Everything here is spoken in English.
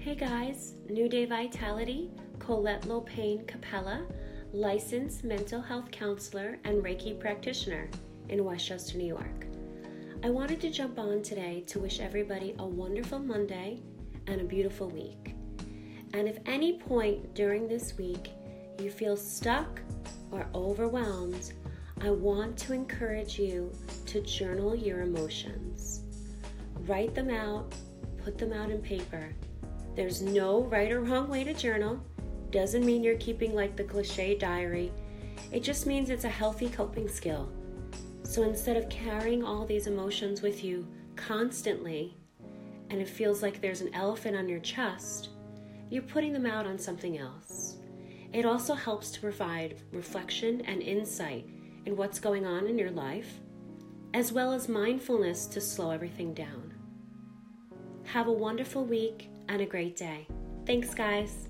Hey guys, New Day Vitality, Colette Lopain Capella, licensed mental health counselor and Reiki practitioner in Westchester, New York. I wanted to jump on today to wish everybody a wonderful Monday and a beautiful week. And if any point during this week you feel stuck or overwhelmed, I want to encourage you to journal your emotions. Write them out, put them out in paper. There's no right or wrong way to journal. Doesn't mean you're keeping like the cliche diary. It just means it's a healthy coping skill. So instead of carrying all these emotions with you constantly, and it feels like there's an elephant on your chest, you're putting them out on something else. It also helps to provide reflection and insight in what's going on in your life, as well as mindfulness to slow everything down. Have a wonderful week and a great day. Thanks, guys.